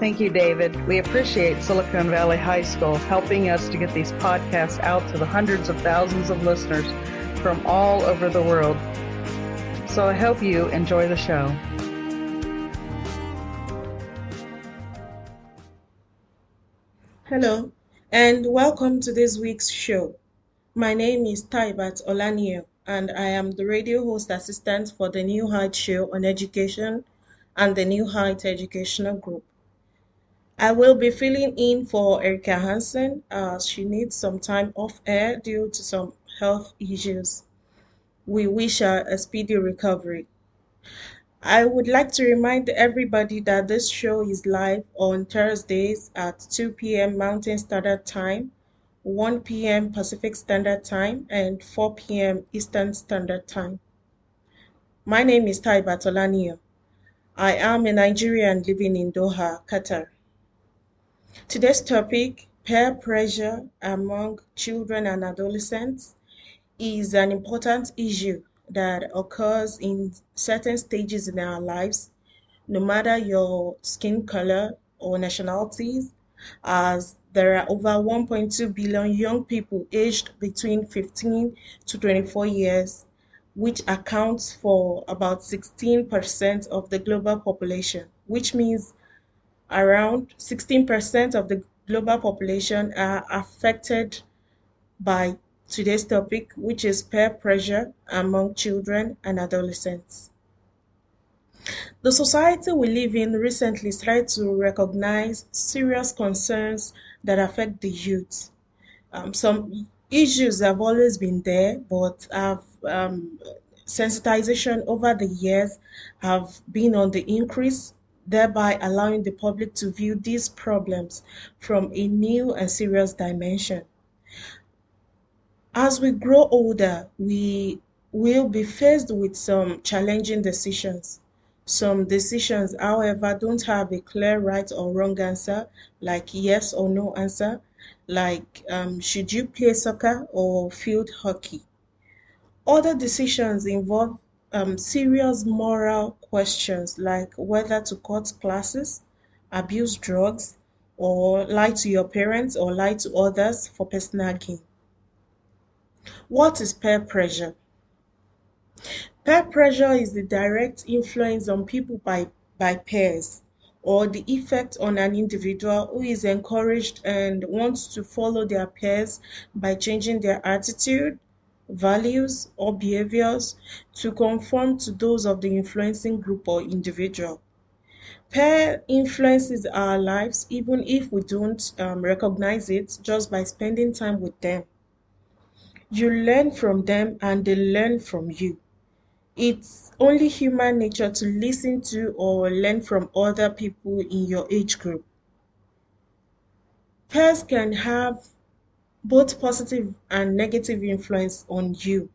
Thank you, David. We appreciate Silicon Valley High School helping us to get these podcasts out to the hundreds of thousands of listeners from all over the world. So I hope you enjoy the show. Hello, and welcome to this week's show. My name is Taibat Olaniyan, and I am the radio host assistant for the New Heights Show on Education and the New Heights Educational Group. I will be filling in for Erica Hansen as she needs some time off air due to some health issues. We wish her a speedy recovery. I would like to remind everybody that this show is live on Thursdays at 2 p.m. Mountain Standard Time, 1 p.m. Pacific Standard Time, and 4 p.m. Eastern Standard Time. My name is Taibat Olaniyan. I am a Nigerian living in Doha, Qatar. Today's topic, peer pressure among children and adolescents, is an important issue that occurs in certain stages in our lives, no matter your skin color or nationalities, as there are over 1.2 billion young people aged between 15 to 24 years, which accounts for about 16% of the global population, which means around 16% of the global population are affected by today's topic, which is peer pressure among children and adolescents. The society we live in recently started to recognize serious concerns that affect the youth. Um, some issues have always been there, but have um, sensitization over the years have been on the increase thereby allowing the public to view these problems from a new and serious dimension. As we grow older, we will be faced with some challenging decisions. Some decisions, however, don't have a clear right or wrong answer, like yes or no answer, like um, should you play soccer or field hockey. Other decisions involve um, serious moral questions like whether to cut classes, abuse drugs, or lie to your parents or lie to others for personal gain. What is peer pressure? Peer pressure is the direct influence on people by, by peers or the effect on an individual who is encouraged and wants to follow their peers by changing their attitude, values, or behaviors to conform to those of the influencing group or individual. Peer influences our lives even if we don't um, recognize it just by spending time with them. You learn from them and they learn from you. It's only human nature to listen to or learn from other people in your age group. Peers can have both positive and negative influence on you.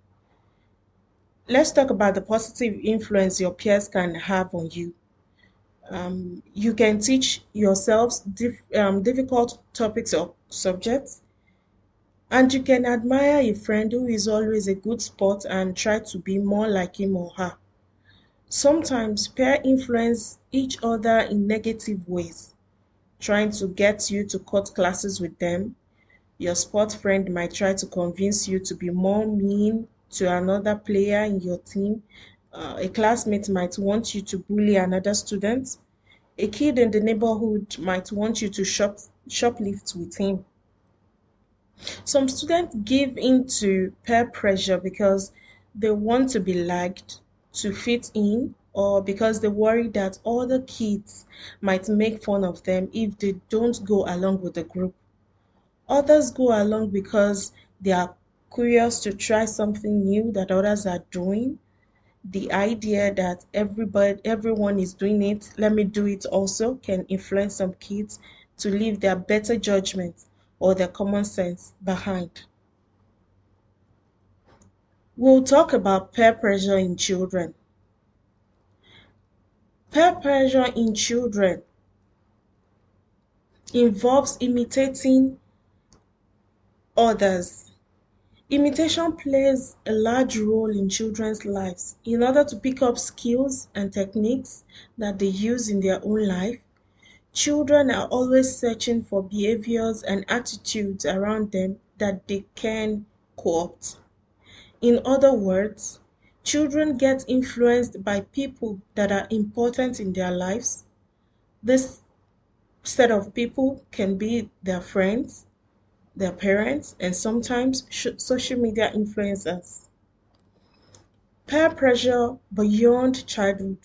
Let's talk about the positive influence your peers can have on you. Um, you can teach yourselves um, difficult topics or subjects, and you can admire a friend who is always a good sport and try to be more like him or her. Sometimes peer influence each other in negative ways, trying to get you to cut classes with them your sport friend might try to convince you to be more mean to another player in your team. Uh, a classmate might want you to bully another student. A kid in the neighborhood might want you to shop, shoplift with him. Some students give in to peer pressure because they want to be liked, to fit in, or because they worry that other kids might make fun of them if they don't go along with the group. Others go along because they are curious to try something new that others are doing. The idea that everybody everyone is doing it, let me do it also can influence some kids to leave their better judgment or their common sense behind. We'll talk about peer pressure in children. Peer pressure in children involves imitating others. Imitation plays a large role in children's lives. In order to pick up skills and techniques that they use in their own life, children are always searching for behaviors and attitudes around them that they can co-opt. In other words, children get influenced by people that are important in their lives. This set of people can be their friends, their parents, and sometimes social media influencers. Peer pressure beyond childhood.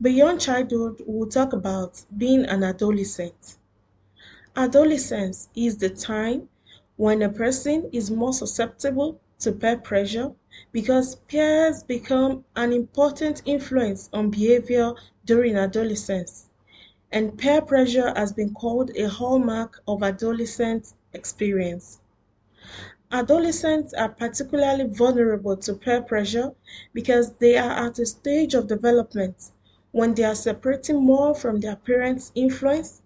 Beyond childhood, we'll talk about being an adolescent. Adolescence is the time when a person is more susceptible to peer pressure because peers become an important influence on behavior during adolescence and peer pressure has been called a hallmark of adolescent experience. Adolescents are particularly vulnerable to peer pressure because they are at a stage of development when they are separating more from their parents' influence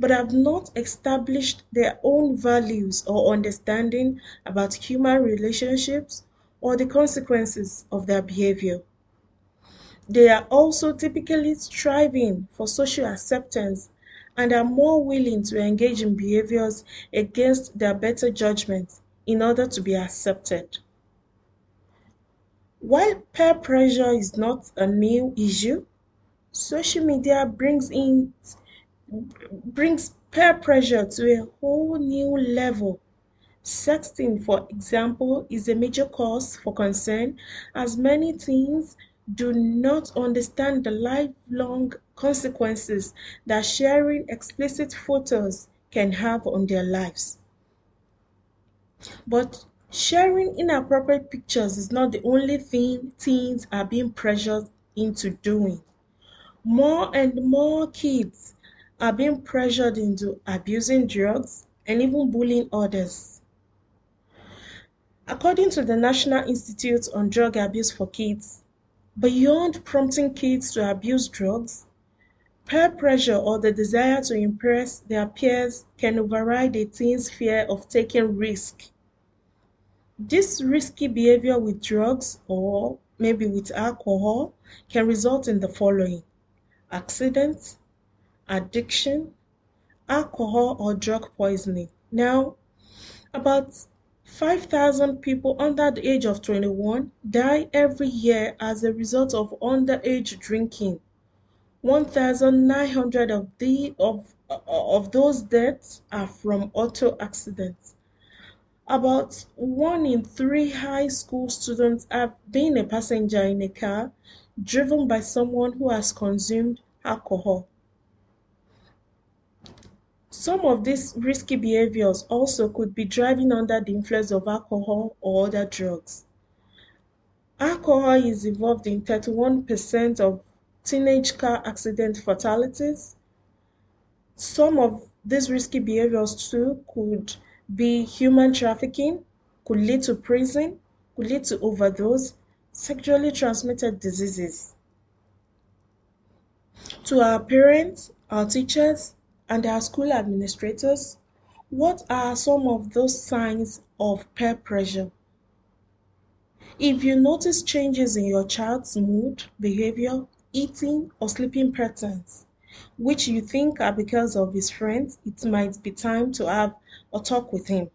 but have not established their own values or understanding about human relationships or the consequences of their behavior. They are also typically striving for social acceptance and are more willing to engage in behaviors against their better judgment in order to be accepted. While peer pressure is not a new issue, social media brings in brings peer pressure to a whole new level. Sexting, for example, is a major cause for concern as many teens do not understand the lifelong consequences that sharing explicit photos can have on their lives. But sharing inappropriate pictures is not the only thing teens are being pressured into doing. More and more kids are being pressured into abusing drugs and even bullying others. According to the National Institute on Drug Abuse for Kids, Beyond prompting kids to abuse drugs, peer pressure or the desire to impress their peers can override a teen's fear of taking risk. This risky behavior with drugs or maybe with alcohol can result in the following accidents, addiction, alcohol or drug poisoning. Now, about 5,000 people under the age of 21 die every year as a result of underage drinking. 1,900 of, the, of, uh, of those deaths are from auto accidents. About one in three high school students have been a passenger in a car driven by someone who has consumed alcohol. Some of these risky behaviors also could be driving under the influence of alcohol or other drugs. Alcohol is involved in 31% of teenage car accident fatalities. Some of these risky behaviors too could be human trafficking, could lead to prison, could lead to overdose, sexually transmitted diseases. To our parents, our teachers, and our school administrators, what are some of those signs of peer pressure? If you notice changes in your child's mood, behavior, eating, or sleeping patterns, which you think are because of his friends, it might be time to have a talk with him.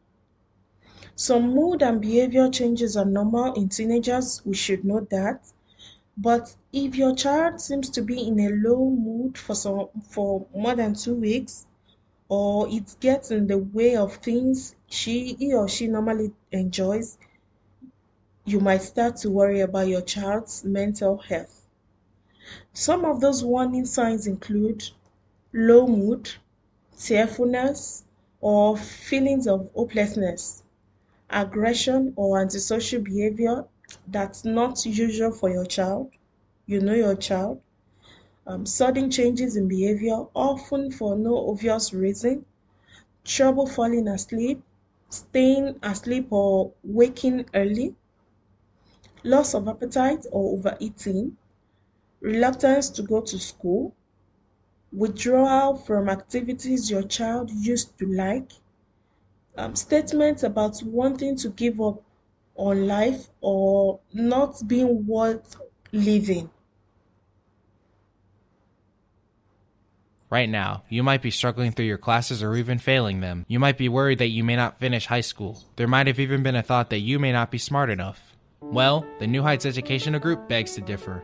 Some mood and behavior changes are normal in teenagers, we should know that. But if your child seems to be in a low mood for some for more than two weeks, or it gets in the way of things she he or she normally enjoys, you might start to worry about your child's mental health. Some of those warning signs include low mood, tearfulness, or feelings of hopelessness, aggression or antisocial behavior that's not usual for your child. You know your child. um, sudden changes in behavior, often for no obvious reason, trouble falling asleep, staying asleep or waking early, loss of appetite or overeating, reluctance to go to school, withdrawal from activities your child used to like, um, statements about wanting to give up on life or not being worth living. Right now, you might be struggling through your classes or even failing them. You might be worried that you may not finish high school. There might have even been a thought that you may not be smart enough. Well, the New Heights Educational Group begs to differ.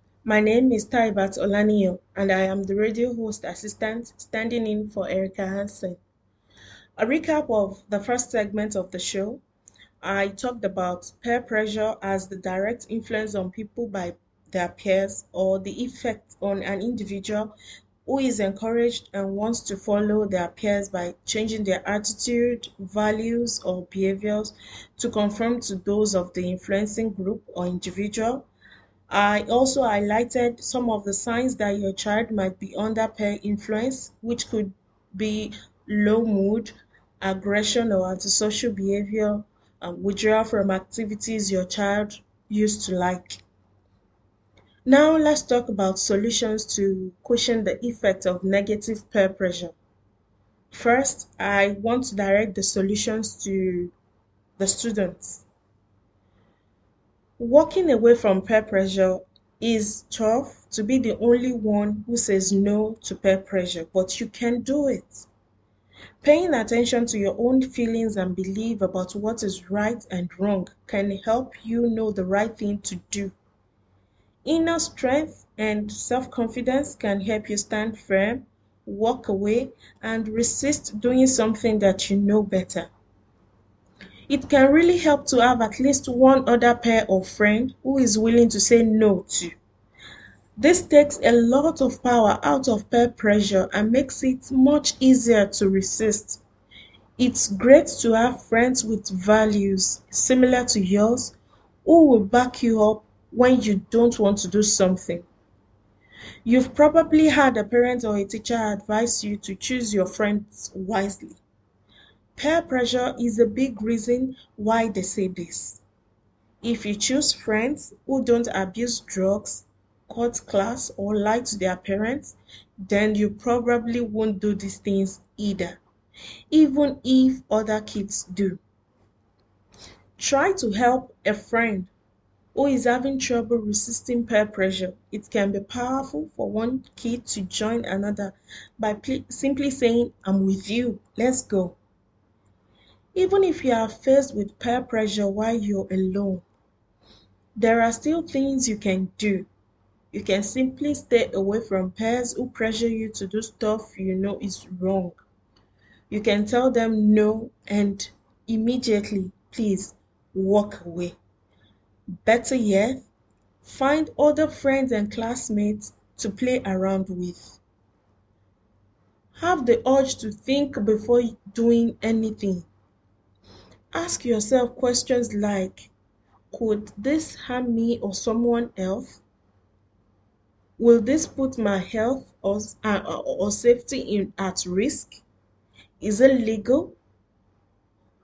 My name is Taibat Olaniyan, and I am the radio host assistant standing in for Erica Hansen. A recap of the first segment of the show I talked about peer pressure as the direct influence on people by their peers or the effect on an individual who is encouraged and wants to follow their peers by changing their attitude, values, or behaviors to conform to those of the influencing group or individual I also highlighted some of the signs that your child might be under peer influence, which could be low mood, aggression or antisocial behavior, um, withdrawal from activities your child used to like. Now let's talk about solutions to cushion the effect of negative peer pressure. First, I want to direct the solutions to the students. Walking away from peer pressure is tough to be the only one who says no to peer pressure, but you can do it. Paying attention to your own feelings and belief about what is right and wrong can help you know the right thing to do. Inner strength and self confidence can help you stand firm, walk away, and resist doing something that you know better. It can really help to have at least one other pair of friend who is willing to say no to. This takes a lot of power out of peer pressure and makes it much easier to resist. It's great to have friends with values similar to yours who will back you up when you don't want to do something. You've probably had a parent or a teacher advise you to choose your friends wisely. Peer pressure is a big reason why they say this. If you choose friends who don't abuse drugs, cut class, or lie to their parents, then you probably won't do these things either, even if other kids do. Try to help a friend who is having trouble resisting peer pressure. It can be powerful for one kid to join another by simply saying, I'm with you, let's go. Even if you are faced with peer pressure while you're alone, there are still things you can do. You can simply stay away from peers who pressure you to do stuff you know is wrong. You can tell them no and immediately, please walk away. Better yet, find other friends and classmates to play around with. Have the urge to think before doing anything. Ask yourself questions like Could this harm me or someone else? Will this put my health or, uh, or safety in, at risk? Is it legal?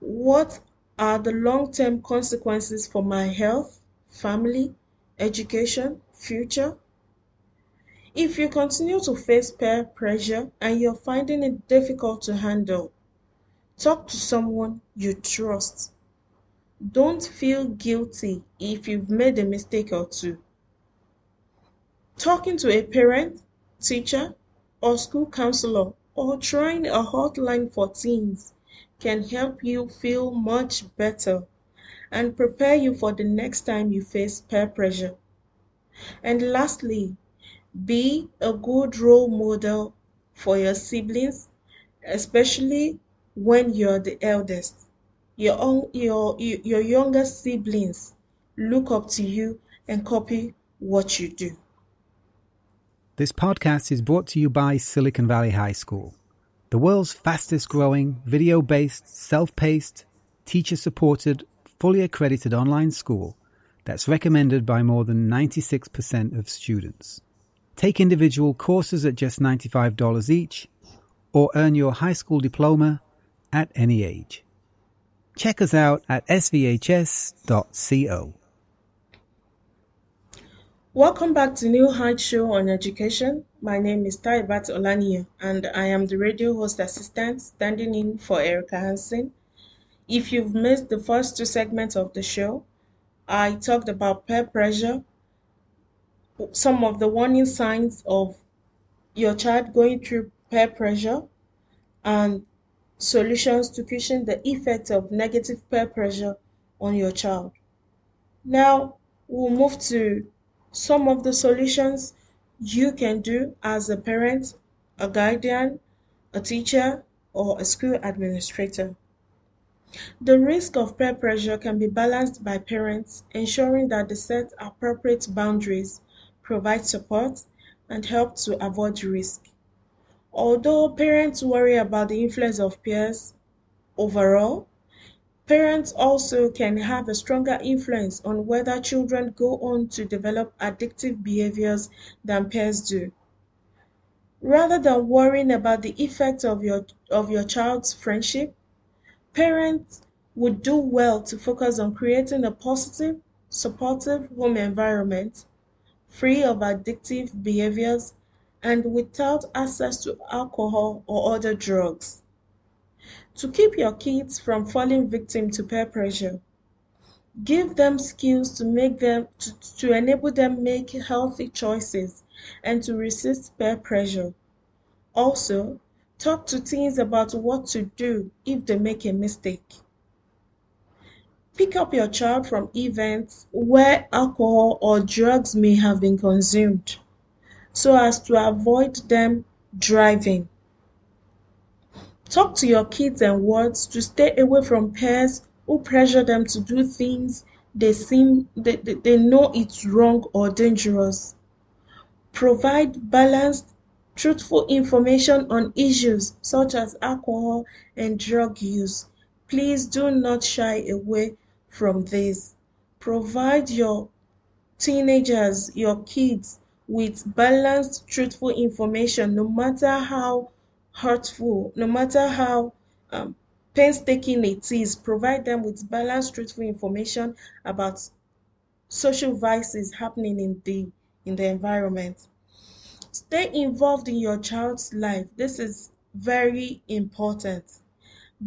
What are the long term consequences for my health, family, education, future? If you continue to face peer pressure and you're finding it difficult to handle, Talk to someone you trust. Don't feel guilty if you've made a mistake or two. Talking to a parent, teacher, or school counselor or trying a hotline for teens can help you feel much better and prepare you for the next time you face peer pressure. And lastly, be a good role model for your siblings, especially when you're the eldest. Your, own, your, your younger siblings look up to you and copy what you do. This podcast is brought to you by Silicon Valley High School, the world's fastest growing, video based, self paced, teacher supported, fully accredited online school that's recommended by more than 96% of students. Take individual courses at just $95 each or earn your high school diploma at any age. Check us out at svhs.co. Welcome back to New Heights Show on Education. My name is Taibat Olaniyan and I am the radio host assistant standing in for Erica Hansen. If you've missed the first two segments of the show, I talked about peer pressure, some of the warning signs of your child going through peer pressure, and solutions to cushion the effect of negative peer pressure on your child. Now, we'll move to some of the solutions you can do as a parent, a guardian, a teacher, or a school administrator. The risk of peer pressure can be balanced by parents ensuring that they set appropriate boundaries, provide support, and help to avoid risk. Although parents worry about the influence of peers overall, Parents also can have a stronger influence on whether children go on to develop addictive behaviors than peers do. Rather than worrying about the effect of your, of your child's friendship, parents would do well to focus on creating a positive, supportive home environment free of addictive behaviors and without access to alcohol or other drugs to keep your kids from falling victim to peer pressure. Give them skills to make them to, to enable them make healthy choices and to resist peer pressure. Also, talk to teens about what to do if they make a mistake. Pick up your child from events where alcohol or drugs may have been consumed so as to avoid them driving. Talk to your kids and words to stay away from peers who pressure them to do things they seem they, they, they know it's wrong or dangerous. Provide balanced, truthful information on issues such as alcohol and drug use. Please do not shy away from this. Provide your teenagers, your kids, with balanced, truthful information, no matter how hurtful, no matter how um, painstaking it is, provide them with balanced, truthful information about social vices happening in the in the environment. Stay involved in your child's life. This is very important.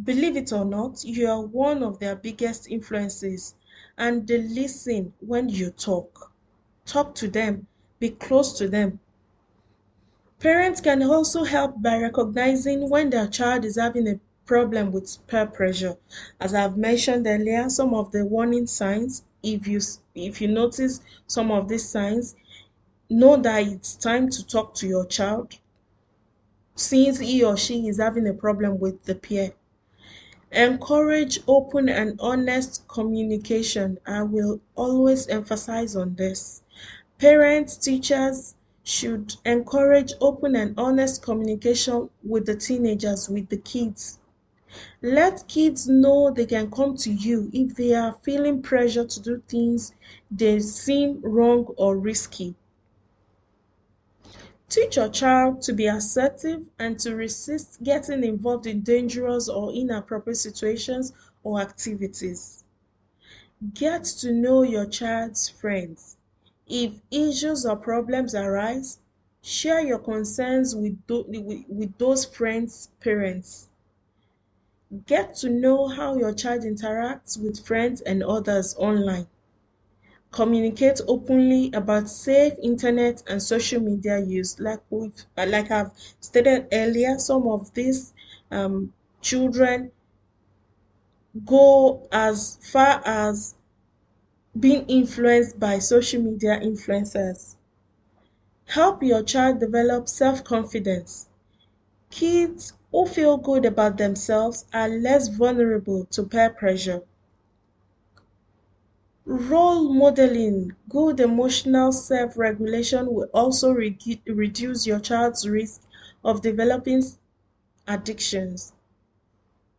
Believe it or not, you are one of their biggest influences and they listen when you talk. Talk to them, be close to them, Parents can also help by recognizing when their child is having a problem with peer pressure. As I've mentioned earlier, some of the warning signs, if you if you notice some of these signs, know that it's time to talk to your child since he or she is having a problem with the peer. Encourage open and honest communication. I will always emphasize on this. Parents, teachers, should encourage open and honest communication with the teenagers, with the kids. Let kids know they can come to you if they are feeling pressure to do things they seem wrong or risky. Teach your child to be assertive and to resist getting involved in dangerous or inappropriate situations or activities. Get to know your child's friends. If issues or problems arise, share your concerns with, with, those friends' parents. Get to know how your child interacts with friends and others online. Communicate openly about safe internet and social media use. Like we like I've stated earlier, some of these um, children go as far as being influenced by social media influencers. Help your child develop self confidence. Kids who feel good about themselves are less vulnerable to peer pressure. Role modeling good emotional self regulation will also re- reduce your child's risk of developing addictions.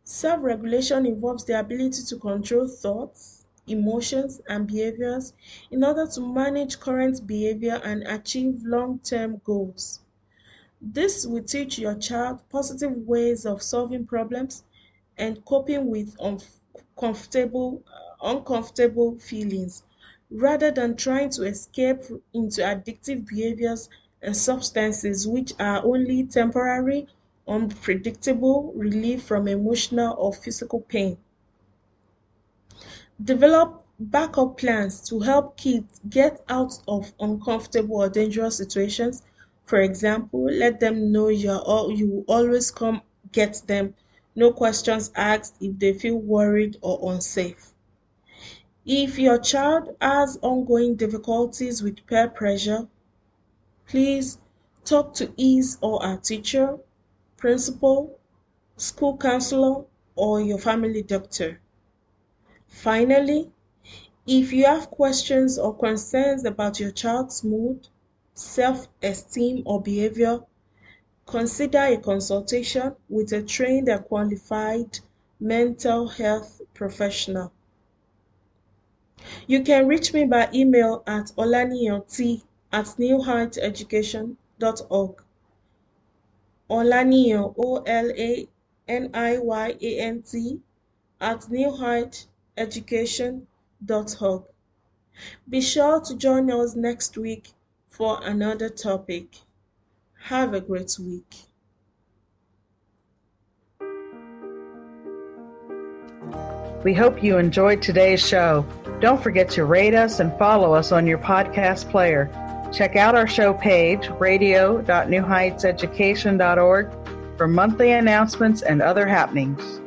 Self regulation involves the ability to control thoughts, emotions, and behaviors in order to manage current behavior and achieve long term goals. This will teach your child positive ways of solving problems and coping with uncomfortable, uh, uncomfortable feelings rather than trying to escape into addictive behaviors and substances which are only temporary, unpredictable relief from emotional or physical pain. Develop backup plans to help kids get out of uncomfortable or dangerous situations. For example, let them know you're all, you will always come get them, no questions asked if they feel worried or unsafe. If your child has ongoing difficulties with peer pressure, please talk to his or her teacher, principal, school counselor, or your family doctor. Finally, if you have questions or concerns about your child's mood, self esteem, or behavior, consider a consultation with a trained and qualified mental health professional. You can reach me by email at olaniyan at newheighteducation.org. Olaniyan, O L A N I Y A N T, at newheighteducation.org. Be sure to join us next week for another topic. Have a great week. We hope you enjoyed today's show. Don't forget to rate us and follow us on your podcast player. Check out our show page, radio.newheightseducation.org, for monthly announcements and other happenings.